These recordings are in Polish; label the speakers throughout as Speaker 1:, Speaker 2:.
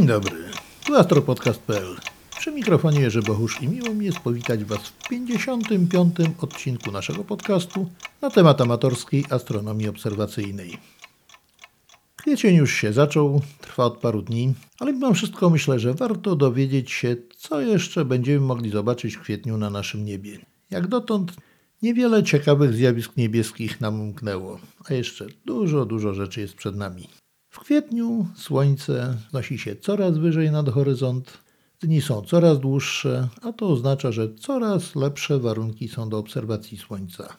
Speaker 1: Dzień dobry, tu astropodcast.pl. Przy mikrofonie Jerzy Bohusz i miło mi jest powitać Was w 55. odcinku naszego podcastu na temat amatorskiej astronomii obserwacyjnej. Kwiecień już się zaczął, trwa od paru dni, ale mimo wszystko myślę, że warto dowiedzieć się, co jeszcze będziemy mogli zobaczyć w kwietniu na naszym niebie. Jak dotąd niewiele ciekawych zjawisk niebieskich nam umknęło, a jeszcze dużo, dużo rzeczy jest przed nami. W kwietniu słońce znosi się coraz wyżej nad horyzont, dni są coraz dłuższe, a to oznacza, że coraz lepsze warunki są do obserwacji słońca.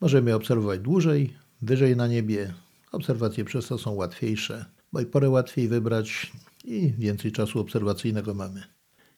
Speaker 1: Możemy obserwować dłużej, wyżej na niebie. Obserwacje przez to są łatwiejsze, bo i porę łatwiej wybrać i więcej czasu obserwacyjnego mamy.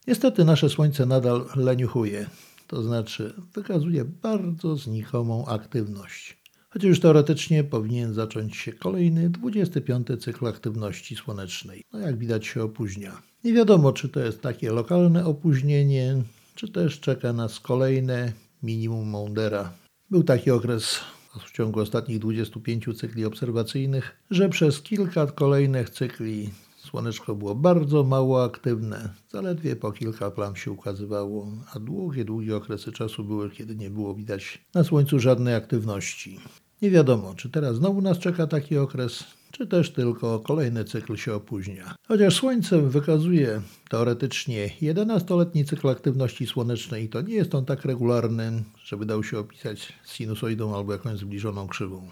Speaker 1: Niestety nasze słońce nadal leniuchuje, to znaczy wykazuje bardzo znikomą aktywność chociaż już teoretycznie powinien zacząć się kolejny 25 cykl aktywności słonecznej. No jak widać się opóźnia. Nie wiadomo, czy to jest takie lokalne opóźnienie, czy też czeka nas kolejne minimum Maundera. Był taki okres w ciągu ostatnich 25 cykli obserwacyjnych, że przez kilka kolejnych cykli słoneczko było bardzo mało aktywne. Zaledwie po kilka plam się ukazywało, a długie, długie okresy czasu były, kiedy nie było widać na słońcu żadnej aktywności. Nie wiadomo, czy teraz znowu nas czeka taki okres, czy też tylko kolejny cykl się opóźnia. Chociaż Słońce wykazuje teoretycznie 11-letni cykl aktywności słonecznej, to nie jest on tak regularny, żeby dał się opisać sinusoidą albo jakąś zbliżoną krzywą.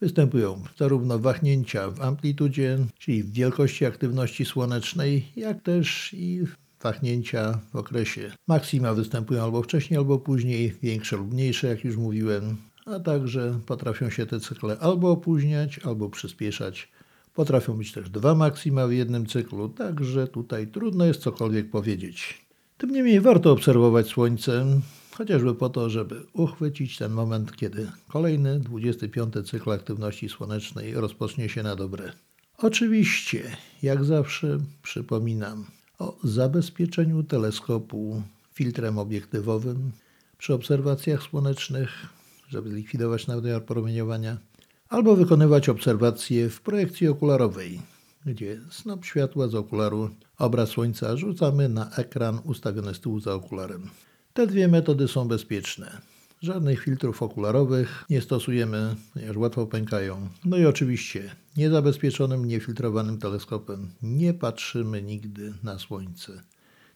Speaker 1: Występują zarówno wahnięcia w amplitudzie, czyli w wielkości aktywności słonecznej, jak też i wahnięcia w okresie. Maksima występują albo wcześniej, albo później, większe lub mniejsze, jak już mówiłem a także potrafią się te cykle albo opóźniać, albo przyspieszać. Potrafią być też dwa maksima w jednym cyklu, także tutaj trudno jest cokolwiek powiedzieć. Tym niemniej warto obserwować Słońce, chociażby po to, żeby uchwycić ten moment, kiedy kolejny 25 cykl aktywności słonecznej rozpocznie się na dobre. Oczywiście, jak zawsze przypominam o zabezpieczeniu teleskopu filtrem obiektywowym przy obserwacjach słonecznych żeby zlikwidować nadmiar promieniowania, albo wykonywać obserwacje w projekcji okularowej, gdzie snop światła z okularu obraz słońca rzucamy na ekran ustawiony z tyłu za okularem. Te dwie metody są bezpieczne. Żadnych filtrów okularowych nie stosujemy, ponieważ łatwo pękają. No i oczywiście niezabezpieczonym, niefiltrowanym teleskopem nie patrzymy nigdy na Słońce.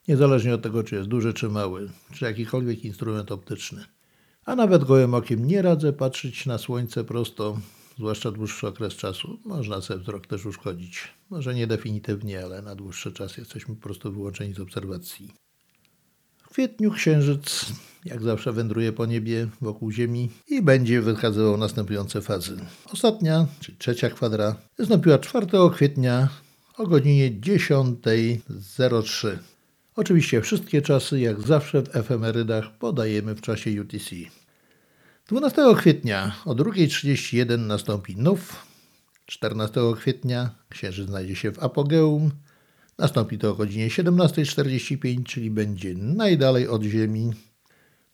Speaker 1: Niezależnie od tego, czy jest duży, czy mały, czy jakikolwiek instrument optyczny a nawet gołym okiem nie radzę patrzeć na słońce prosto, zwłaszcza dłuższy okres czasu. Można sobie wzrok też uszkodzić. Może nie definitywnie, ale na dłuższy czas jesteśmy po prostu wyłączeni z obserwacji. W kwietniu księżyc, jak zawsze, wędruje po niebie wokół Ziemi i będzie wykazywał następujące fazy. Ostatnia, czyli trzecia kwadra, nastąpiła 4 kwietnia o godzinie 10.03. Oczywiście wszystkie czasy, jak zawsze w efemerydach, podajemy w czasie UTC. 12 kwietnia o 2.31 nastąpi nów. 14 kwietnia księżyc znajdzie się w apogeum. Nastąpi to o godzinie 17.45, czyli będzie najdalej od Ziemi.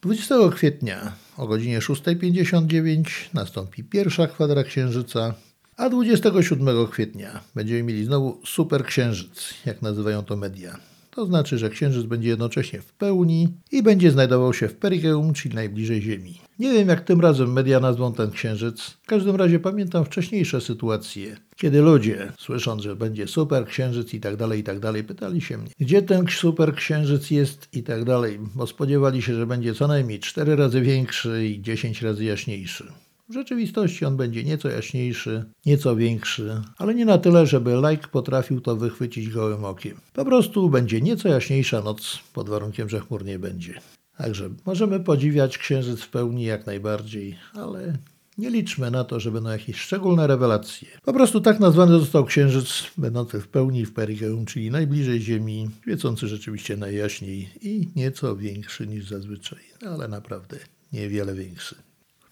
Speaker 1: 20 kwietnia o godzinie 6.59 nastąpi pierwsza kwadra księżyca, a 27 kwietnia będziemy mieli znowu super księżyc, jak nazywają to media. To znaczy, że Księżyc będzie jednocześnie w pełni i będzie znajdował się w perigeum, czyli najbliżej Ziemi. Nie wiem, jak tym razem media nazwą ten Księżyc. W każdym razie pamiętam wcześniejsze sytuacje, kiedy ludzie, słysząc, że będzie super Księżyc i tak dalej, i tak dalej, pytali się mnie, gdzie ten super Księżyc jest i tak dalej, bo spodziewali się, że będzie co najmniej 4 razy większy i 10 razy jaśniejszy. W rzeczywistości on będzie nieco jaśniejszy, nieco większy, ale nie na tyle, żeby like potrafił to wychwycić gołym okiem. Po prostu będzie nieco jaśniejsza noc, pod warunkiem, że chmur nie będzie. Także możemy podziwiać księżyc w pełni jak najbardziej, ale nie liczmy na to, że będą jakieś szczególne rewelacje. Po prostu tak nazwany został księżyc, będący w pełni w perigeum, czyli najbliżej Ziemi, świecący rzeczywiście najjaśniej i nieco większy niż zazwyczaj, ale naprawdę niewiele większy.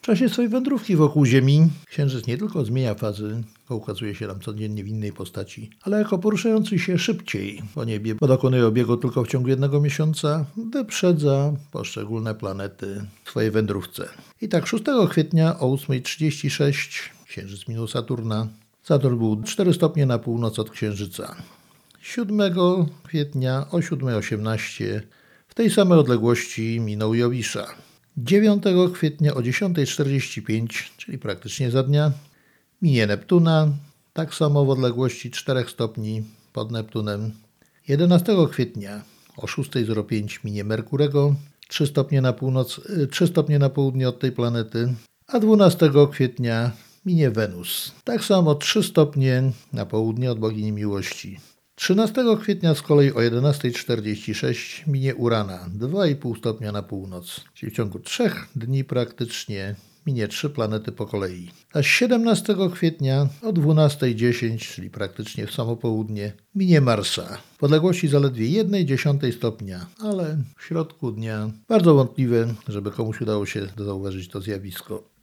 Speaker 1: W czasie swojej wędrówki wokół Ziemi Księżyc nie tylko zmienia fazy, bo ukazuje się nam codziennie w innej postaci, ale jako poruszający się szybciej po niebie, bo dokonuje obiegu tylko w ciągu jednego miesiąca, wyprzedza poszczególne planety w swojej wędrówce. I tak 6 kwietnia o 8.36 Księżyc minął Saturna. Saturn był 4 stopnie na północ od Księżyca. 7 kwietnia o 7.18 w tej samej odległości minął Jowisza. 9 kwietnia o 10.45, czyli praktycznie za dnia, minie Neptuna, tak samo w odległości 4 stopni pod Neptunem. 11 kwietnia o 6.05 minie Merkurego, 3 stopnie na północ, 3 stopnie na południe od tej planety, a 12 kwietnia minie Wenus. Tak samo 3 stopnie na południe od bogini miłości. 13 kwietnia z kolei o 11.46 minie Urana, 2,5 stopnia na północ, czyli w ciągu trzech dni praktycznie minie trzy planety po kolei. A 17 kwietnia o 12.10, czyli praktycznie w samo południe, minie Marsa. W odległości zaledwie 1,1 stopnia, ale w środku dnia bardzo wątpliwe, żeby komuś udało się zauważyć to zjawisko.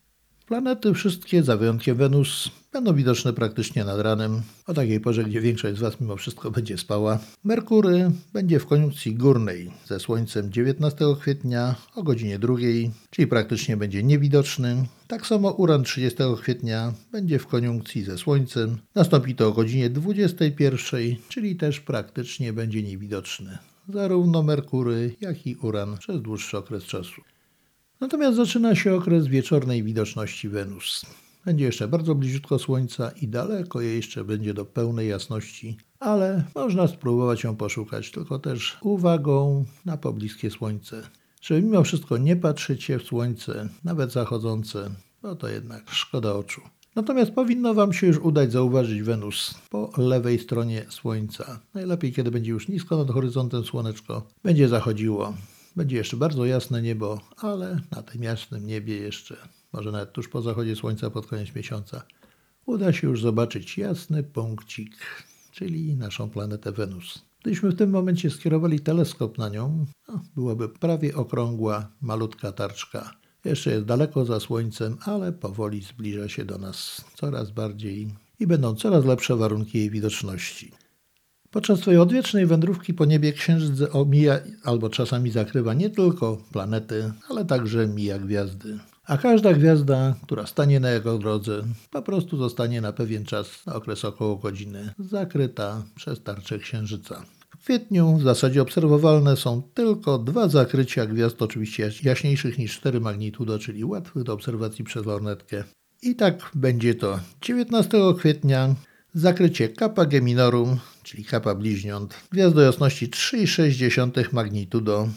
Speaker 1: Planety wszystkie, za wyjątkiem Wenus, będą widoczne praktycznie nad ranem, o takiej porze, gdzie większość z Was mimo wszystko będzie spała. Merkury będzie w koniunkcji górnej ze Słońcem 19 kwietnia o godzinie 2, czyli praktycznie będzie niewidoczny. Tak samo Uran 30 kwietnia będzie w koniunkcji ze Słońcem. Nastąpi to o godzinie 21, czyli też praktycznie będzie niewidoczny. Zarówno Merkury, jak i Uran przez dłuższy okres czasu. Natomiast zaczyna się okres wieczornej widoczności Wenus. Będzie jeszcze bardzo bliziutko Słońca i daleko jej jeszcze będzie do pełnej jasności, ale można spróbować ją poszukać, tylko też uwagą na pobliskie Słońce. Żeby mimo wszystko nie patrzeć się w Słońce, nawet zachodzące, bo to jednak szkoda oczu. Natomiast powinno Wam się już udać zauważyć Wenus po lewej stronie Słońca. Najlepiej, kiedy będzie już nisko nad horyzontem słoneczko, będzie zachodziło. Będzie jeszcze bardzo jasne niebo, ale na tym jasnym niebie jeszcze, może nawet tuż po zachodzie słońca pod koniec miesiąca, uda się już zobaczyć jasny punkcik, czyli naszą planetę Wenus. Gdybyśmy w tym momencie skierowali teleskop na nią, no, byłaby prawie okrągła, malutka tarczka. Jeszcze jest daleko za Słońcem, ale powoli zbliża się do nas coraz bardziej i będą coraz lepsze warunki jej widoczności. Podczas swojej odwiecznej wędrówki po niebie księżyc omija albo czasami zakrywa nie tylko planety, ale także mija gwiazdy. A każda gwiazda, która stanie na jego drodze, po prostu zostanie na pewien czas, na okres około godziny, zakryta przez tarczę księżyca. W kwietniu w zasadzie obserwowalne są tylko dwa zakrycia gwiazd, oczywiście jaśniejszych niż 4 magnitudo, czyli łatwych do obserwacji przez lornetkę. I tak będzie to 19 kwietnia zakrycie Kappa Geminorum, czyli Kappa bliźniąt, gwiazdo jasności 3,6 magnitudo.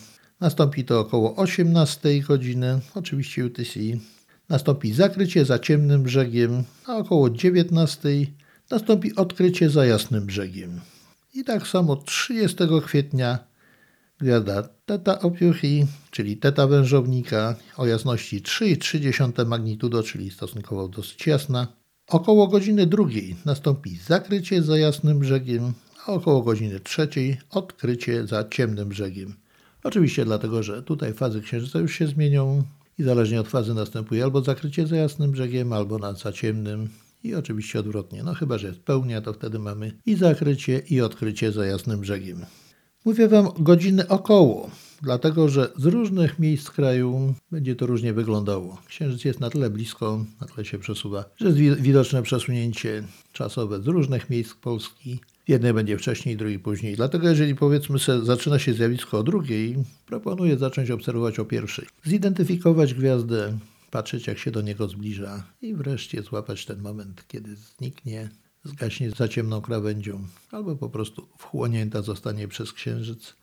Speaker 1: Nastąpi to około 18 godziny, oczywiście UTC. Nastąpi zakrycie za ciemnym brzegiem, a około 19 nastąpi odkrycie za jasnym brzegiem. I tak samo 30 kwietnia gwiazda Teta Ophiuchi, czyli Teta Wężownika o jasności 3,3 magnitudo, czyli stosunkowo dosyć jasna, Około godziny drugiej nastąpi zakrycie za jasnym brzegiem, a około godziny trzeciej odkrycie za ciemnym brzegiem. Oczywiście dlatego, że tutaj fazy księżyca już się zmienią i zależnie od fazy następuje albo zakrycie za jasnym brzegiem, albo na za ciemnym i oczywiście odwrotnie. No chyba, że jest pełnia, to wtedy mamy i zakrycie i odkrycie za jasnym brzegiem. Mówię Wam godziny około, dlatego że z różnych miejsc kraju będzie to różnie wyglądało. Księżyc jest na tyle blisko, na tyle się przesuwa, że jest widoczne przesunięcie czasowe z różnych miejsc Polski. Jednej będzie wcześniej, drugiej później. Dlatego jeżeli powiedzmy sobie, zaczyna się zjawisko o drugiej, proponuję zacząć obserwować o pierwszej. Zidentyfikować gwiazdę, patrzeć jak się do niego zbliża i wreszcie złapać ten moment, kiedy zniknie zgaśnie za ciemną krawędzią, albo po prostu wchłonięta zostanie przez księżyc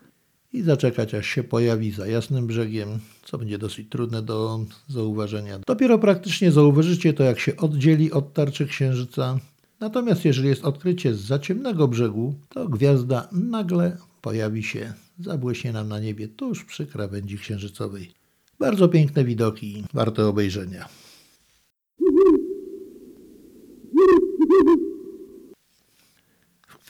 Speaker 1: i zaczekać, aż się pojawi za jasnym brzegiem, co będzie dosyć trudne do zauważenia. Dopiero praktycznie zauważycie to, jak się oddzieli od tarczy księżyca. Natomiast jeżeli jest odkrycie z za ciemnego brzegu, to gwiazda nagle pojawi się, zabłyśnie nam na niebie tuż przy krawędzi księżycowej. Bardzo piękne widoki, warte obejrzenia.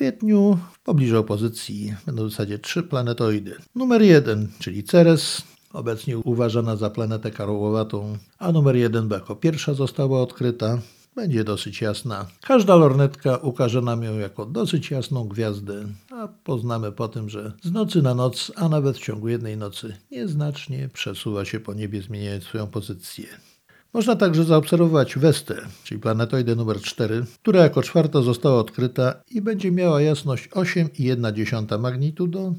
Speaker 1: Kwietniu w pobliżu opozycji będą w zasadzie trzy planetoidy. Numer jeden, czyli Ceres, obecnie uważana za planetę karłowatą, a numer 1b jako pierwsza została odkryta. Będzie dosyć jasna. Każda lornetka ukaże nam ją jako dosyć jasną gwiazdę, a poznamy po tym, że z nocy na noc, a nawet w ciągu jednej nocy, nieznacznie przesuwa się po niebie, zmieniając swoją pozycję. Można także zaobserwować Westę, czyli planetoidę numer 4, która jako czwarta została odkryta i będzie miała jasność 8,1 magnitudo,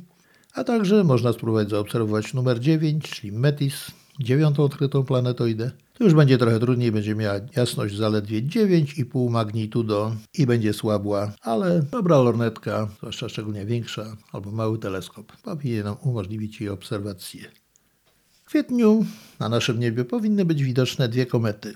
Speaker 1: a także można spróbować zaobserwować numer 9, czyli Metis, dziewiątą odkrytą planetoidę. To już będzie trochę trudniej, będzie miała jasność zaledwie 9,5 magnitudo i będzie słabła, ale dobra lornetka, zwłaszcza szczególnie większa, albo mały teleskop, powinien nam umożliwić jej obserwację. Kwietniu na naszym niebie powinny być widoczne dwie komety.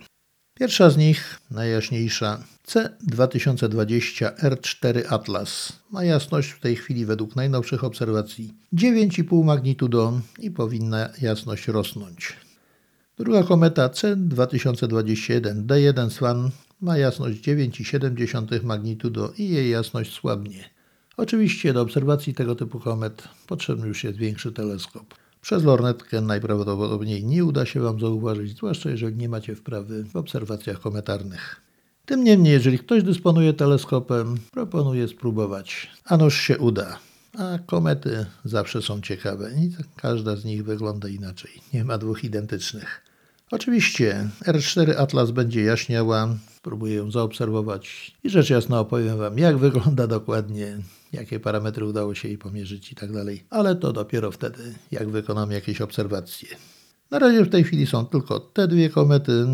Speaker 1: Pierwsza z nich, najjaśniejsza, C2020 R4 Atlas. Ma jasność w tej chwili według najnowszych obserwacji 9,5 magnitudo i powinna jasność rosnąć. Druga kometa C2021 D1 Swan ma jasność 9,7 magnitudo i jej jasność słabnie. Oczywiście do obserwacji tego typu komet potrzebny już jest większy teleskop. Przez lornetkę najprawdopodobniej nie uda się Wam zauważyć, zwłaszcza jeżeli nie macie wprawy w obserwacjach kometarnych. Tym niemniej, jeżeli ktoś dysponuje teleskopem, proponuję spróbować. A noż się uda. A komety zawsze są ciekawe i każda z nich wygląda inaczej. Nie ma dwóch identycznych. Oczywiście R4 Atlas będzie jaśniała, spróbuję ją zaobserwować i rzecz jasna opowiem Wam, jak wygląda dokładnie, jakie parametry udało się jej pomierzyć i tak dalej. Ale to dopiero wtedy, jak wykonam jakieś obserwacje. Na razie w tej chwili są tylko te dwie komety,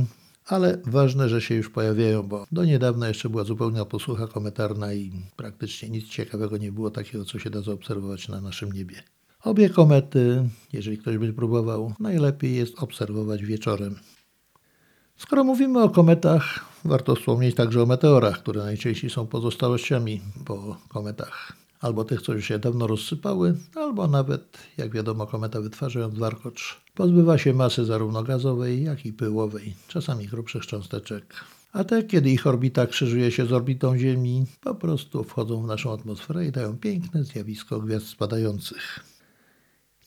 Speaker 1: ale ważne, że się już pojawiają, bo do niedawna jeszcze była zupełna posłucha kometarna i praktycznie nic ciekawego nie było takiego, co się da zaobserwować na naszym niebie. Obie komety, jeżeli ktoś by próbował, najlepiej jest obserwować wieczorem. Skoro mówimy o kometach, warto wspomnieć także o meteorach, które najczęściej są pozostałościami po kometach. Albo tych, co już się dawno rozsypały, albo nawet, jak wiadomo, kometa wytwarzając warkocz, pozbywa się masy zarówno gazowej, jak i pyłowej, czasami grubszych cząsteczek. A te, kiedy ich orbita krzyżuje się z orbitą Ziemi, po prostu wchodzą w naszą atmosferę i dają piękne zjawisko gwiazd spadających.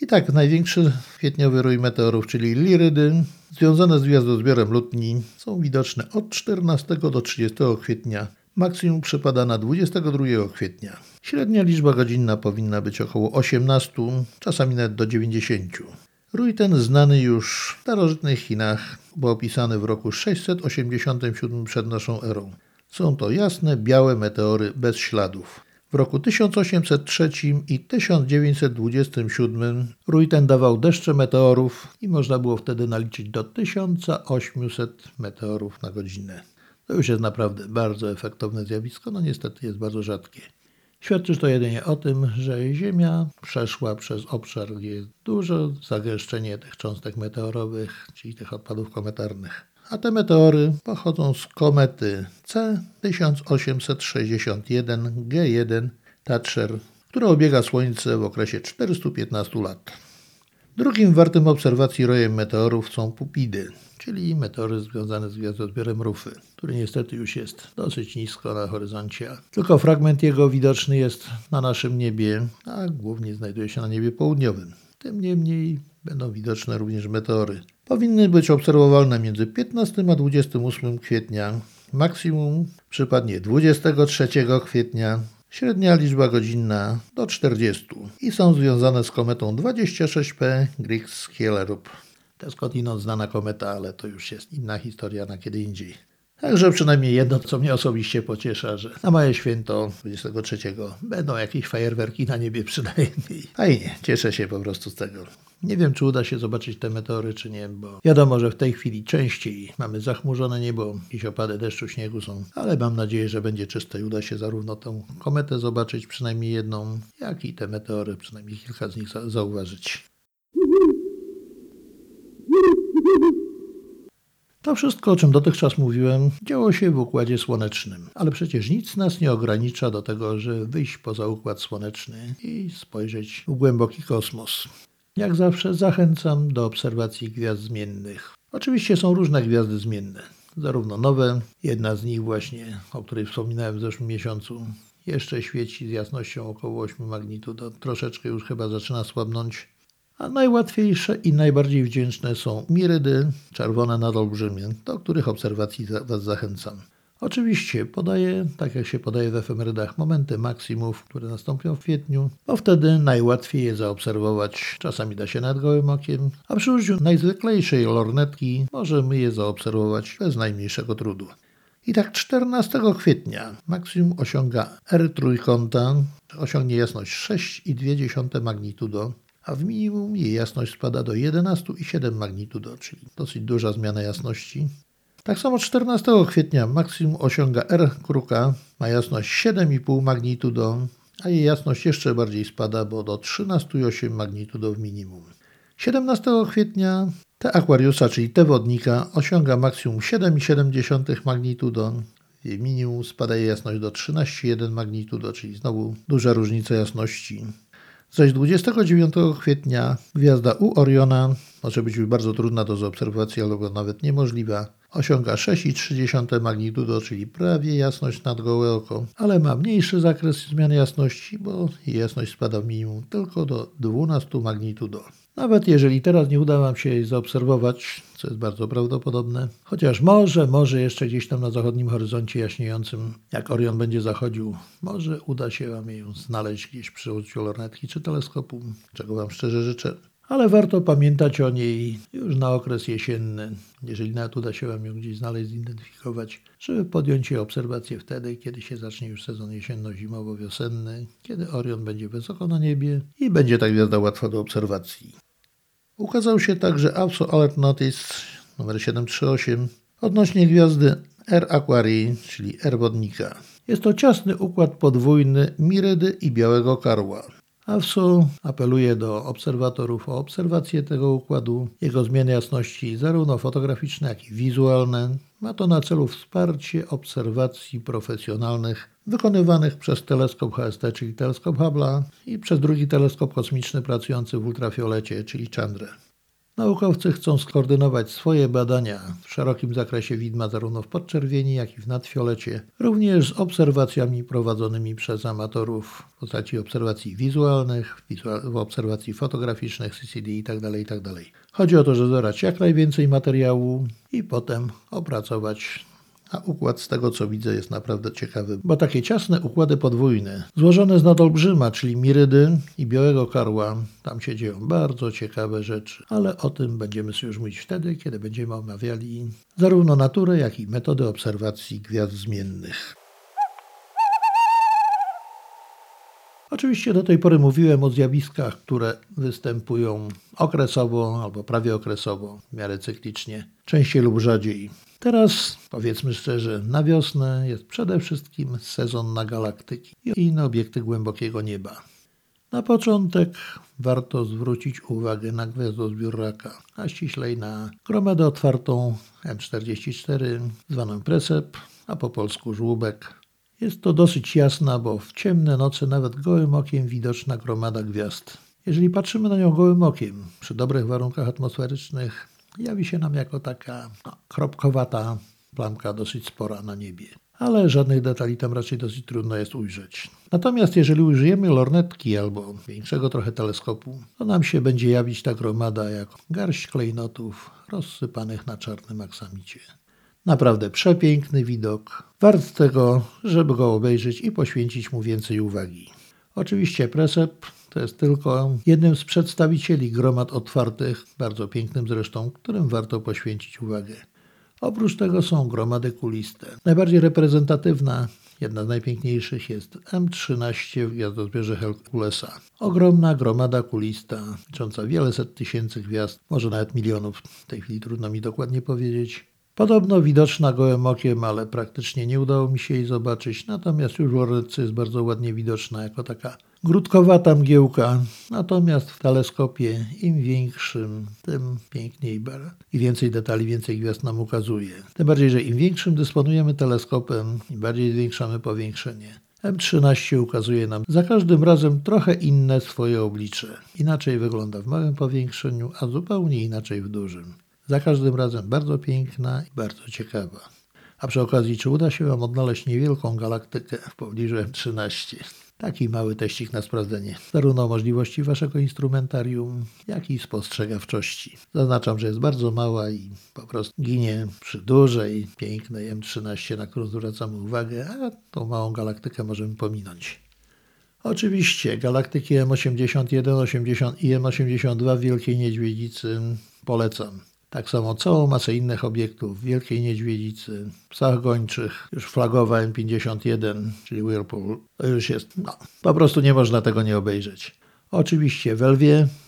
Speaker 1: I tak, największy kwietniowy rój meteorów, czyli lirydy, związane z gwiazdozbiorem Lutni, są widoczne od 14 do 30 kwietnia. Maksimum przypada na 22 kwietnia. Średnia liczba godzinna powinna być około 18, czasami nawet do 90. Rój ten znany już w starożytnych Chinach, bo opisany w roku 687 przed naszą erą. Są to jasne, białe meteory bez śladów. W roku 1803 i 1927 rój ten dawał deszcze meteorów i można było wtedy naliczyć do 1800 meteorów na godzinę. To już jest naprawdę bardzo efektowne zjawisko, no niestety jest bardzo rzadkie. Świadczy to jedynie o tym, że Ziemia przeszła przez obszar, gdzie jest duże zagęszczenie tych cząstek meteorowych, czyli tych odpadów kometarnych. A te meteory pochodzą z komety C1861 G1 Thatcher, która obiega Słońce w okresie 415 lat. Drugim wartym obserwacji rojem meteorów są pupidy, czyli meteory związane z gwiazdozbiorem Rufy, który niestety już jest dosyć nisko na horyzoncie. Tylko fragment jego widoczny jest na naszym niebie, a głównie znajduje się na niebie południowym. Tym niemniej będą widoczne również meteory. Powinny być obserwowalne między 15 a 28 kwietnia. Maksimum przypadnie 23 kwietnia, średnia liczba godzinna do 40 i są związane z kometą 26P Griggs-Kjellerup. To skądinąd znana kometa, ale to już jest inna historia na kiedy indziej. Także przynajmniej jedno, co mnie osobiście pociesza, że na moje święto 23 będą jakieś fajerwerki na niebie przynajmniej. Fajnie, cieszę się po prostu z tego. Nie wiem, czy uda się zobaczyć te meteory, czy nie, bo wiadomo, że w tej chwili częściej mamy zachmurzone niebo, jakieś opady deszczu, śniegu są, ale mam nadzieję, że będzie czyste i uda się zarówno tę kometę zobaczyć, przynajmniej jedną, jak i te meteory, przynajmniej kilka z nich zauważyć. To wszystko, o czym dotychczas mówiłem, działo się w Układzie Słonecznym, ale przecież nic nas nie ogranicza do tego, że wyjść poza Układ Słoneczny i spojrzeć w głęboki kosmos. Jak zawsze zachęcam do obserwacji gwiazd zmiennych. Oczywiście są różne gwiazdy zmienne, zarówno nowe, jedna z nich właśnie, o której wspominałem w zeszłym miesiącu, jeszcze świeci z jasnością około 8 magnitudo, troszeczkę już chyba zaczyna słabnąć, a najłatwiejsze i najbardziej wdzięczne są mirydy, czerwone nadolbrzymie, do których obserwacji Was zachęcam. Oczywiście podaję, tak jak się podaje w efemerydach, momenty maksimów, które nastąpią w kwietniu, bo wtedy najłatwiej je zaobserwować. Czasami da się nad gołym okiem, a przy użyciu najzwyklejszej lornetki możemy je zaobserwować bez najmniejszego trudu. I tak 14 kwietnia maksimum osiąga R trójkąta, osiągnie jasność 6,2 magnitudo, a w minimum jej jasność spada do 11,7 magnitudo, czyli dosyć duża zmiana jasności. Tak samo 14 kwietnia maksimum osiąga R kruka, ma jasność 7,5 magnitudo, a jej jasność jeszcze bardziej spada, bo do 13,8 magnitudo w minimum. 17 kwietnia T Aquariusa, czyli T wodnika, osiąga maksimum 7,7 magnitudo. Jej minimum spada jej jasność do 13,1 magnitudo, czyli znowu duża różnica jasności. Zaś 29 kwietnia gwiazda U Oriona może być bardzo trudna do zaobserwacji albo nawet niemożliwa. Osiąga 6,3 magnitudo, czyli prawie jasność nad gołe oko, ale ma mniejszy zakres zmian jasności, bo jasność spada w minimum tylko do 12 magnitudo. Nawet jeżeli teraz nie uda Wam się jej zaobserwować, co jest bardzo prawdopodobne, chociaż może, może jeszcze gdzieś tam na zachodnim horyzoncie jaśniejącym, jak Orion będzie zachodził, może uda się Wam ją znaleźć gdzieś przy użyciu lornetki czy teleskopu, czego Wam szczerze życzę. Ale warto pamiętać o niej już na okres jesienny, jeżeli nawet uda się Wam ją gdzieś znaleźć, zidentyfikować, żeby podjąć jej obserwację wtedy, kiedy się zacznie już sezon jesienno-zimowo-wiosenny, kiedy Orion będzie wysoko na niebie i będzie ta gwiazda łatwa do obserwacji. Ukazał się także APSO Alert Notice numer 738 odnośnie gwiazdy R Aquarii, czyli R Wodnika. Jest to ciasny układ podwójny Mirydy i Białego Karła. AWSO apeluje do obserwatorów o obserwację tego układu, jego zmiany jasności zarówno fotograficzne, jak i wizualne. Ma to na celu wsparcie obserwacji profesjonalnych wykonywanych przez teleskop HST, czyli teleskop Hubble'a i przez drugi teleskop kosmiczny pracujący w ultrafiolecie, czyli Chandra. Naukowcy chcą skoordynować swoje badania w szerokim zakresie widma zarówno w podczerwieni, jak i w nadfiolecie, również z obserwacjami prowadzonymi przez amatorów w postaci obserwacji wizualnych, w obserwacji fotograficznych, CCD itd. Tak itd. Tak Chodzi o to, żeby zebrać jak najwięcej materiału i potem opracować a układ z tego co widzę jest naprawdę ciekawy, bo takie ciasne układy podwójne, złożone z nadolbrzyma, czyli mirydy i białego karła, tam się dzieją bardzo ciekawe rzeczy, ale o tym będziemy już mówić wtedy, kiedy będziemy omawiali zarówno naturę, jak i metody obserwacji gwiazd zmiennych. Oczywiście do tej pory mówiłem o zjawiskach, które występują okresowo albo prawie okresowo, w miarę cyklicznie, częściej lub rzadziej. Teraz, powiedzmy szczerze, na wiosnę jest przede wszystkim sezon na galaktyki i inne obiekty głębokiego nieba. Na początek warto zwrócić uwagę na gwiazdozbiór Raka, a ściślej na gromadę otwartą M44, zwaną Presep, a po polsku żłóbek. Jest to dosyć jasna, bo w ciemne noce nawet gołym okiem widoczna gromada gwiazd. Jeżeli patrzymy na nią gołym okiem, przy dobrych warunkach atmosferycznych, jawi się nam jako taka no, kropkowata plamka dosyć spora na niebie. Ale żadnych detali tam raczej dosyć trudno jest ujrzeć. Natomiast jeżeli użyjemy lornetki albo większego trochę teleskopu, to nam się będzie jawić ta gromada jak garść klejnotów rozsypanych na czarnym aksamicie. Naprawdę przepiękny widok, wart tego, żeby go obejrzeć i poświęcić mu więcej uwagi. Oczywiście Presep to jest tylko jednym z przedstawicieli gromad otwartych, bardzo pięknym zresztą, którym warto poświęcić uwagę. Oprócz tego są gromady kuliste. Najbardziej reprezentatywna, jedna z najpiękniejszych jest M13 w gwiazdozbierze Herkulesa. Ogromna gromada kulista, licząca wiele set tysięcy gwiazd, może nawet milionów, w tej chwili trudno mi dokładnie powiedzieć. Podobno widoczna gołym okiem, ale praktycznie nie udało mi się jej zobaczyć, natomiast już w Orlicy jest bardzo ładnie widoczna jako taka grudkowata mgiełka. Natomiast w teleskopie im większym, tym piękniej i więcej detali, więcej gwiazd nam ukazuje. Tym bardziej, że im większym dysponujemy teleskopem, im bardziej zwiększamy powiększenie. M13 ukazuje nam za każdym razem trochę inne swoje oblicze. Inaczej wygląda w małym powiększeniu, a zupełnie inaczej w dużym. Za każdym razem bardzo piękna i bardzo ciekawa. A przy okazji, czy uda się Wam odnaleźć niewielką galaktykę w pobliżu M13? Taki mały teścik na sprawdzenie zarówno możliwości waszego instrumentarium, jak i spostrzegawczości. Zaznaczam, że jest bardzo mała i po prostu ginie przy dużej, pięknej M13, na którą zwracamy uwagę, a tą małą galaktykę możemy pominąć. Oczywiście galaktyki M81 80 i M82 w Wielkiej Niedźwiedzicy polecam. Tak samo całą masę innych obiektów Wielkiej Niedźwiedzicy, psach gończych, już flagowa M51, czyli Whirlpool, to już jest, no, po prostu nie można tego nie obejrzeć. Oczywiście w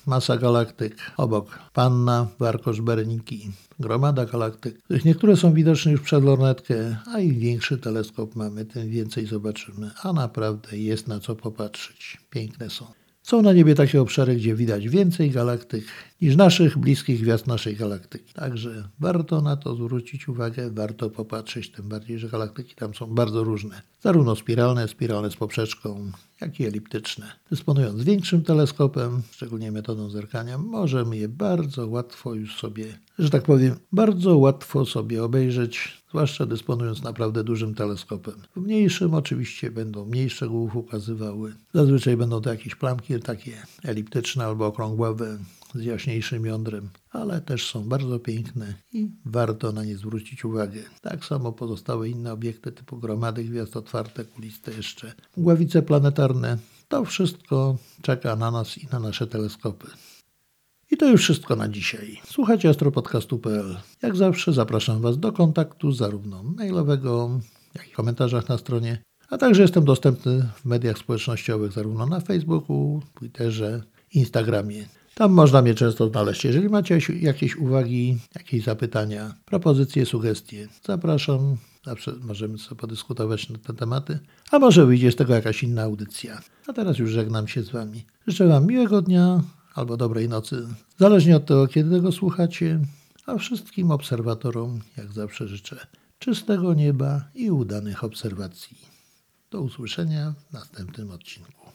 Speaker 1: masa galaktyk, obok Panna, Warkosz, Berniki, gromada galaktyk, niektóre są widoczne już przed lornetkę, a im większy teleskop mamy, tym więcej zobaczymy, a naprawdę jest na co popatrzeć. Piękne są. Są na niebie takie obszary, gdzie widać więcej galaktyk niż naszych bliskich gwiazd naszej galaktyki. Także warto na to zwrócić uwagę, warto popatrzeć, tym bardziej, że galaktyki tam są bardzo różne. Zarówno spiralne, spiralne z poprzeczką, jak i eliptyczne. Dysponując większym teleskopem, szczególnie metodą zerkania, możemy je bardzo łatwo już sobie, że tak powiem, bardzo łatwo sobie obejrzeć, zwłaszcza dysponując naprawdę dużym teleskopem. W mniejszym oczywiście będą mniej szczegółów ukazywały. Zazwyczaj będą to jakieś plamki takie eliptyczne albo okrągławe z jaśniejszym jądrem, ale też są bardzo piękne i warto na nie zwrócić uwagę. Tak samo pozostałe inne obiekty typu gromady gwiazd otwarte, kuliste jeszcze, mgławice planetarne. To wszystko czeka na nas i na nasze teleskopy. I to już wszystko na dzisiaj. Słuchajcie astropodcastu.pl. Jak zawsze zapraszam Was do kontaktu zarówno mailowego, jak i w komentarzach na stronie, a także jestem dostępny w mediach społecznościowych zarówno na Facebooku, Twitterze, Instagramie. Tam można mnie często znaleźć. Jeżeli macie jakieś uwagi, jakieś zapytania, propozycje, sugestie, zapraszam. Zawsze możemy sobie podyskutować na te tematy, a może wyjdzie z tego jakaś inna audycja. A teraz już żegnam się z Wami. Życzę Wam miłego dnia albo dobrej nocy, zależnie od tego, kiedy tego słuchacie, a wszystkim obserwatorom, jak zawsze życzę czystego nieba i udanych obserwacji. Do usłyszenia w następnym odcinku.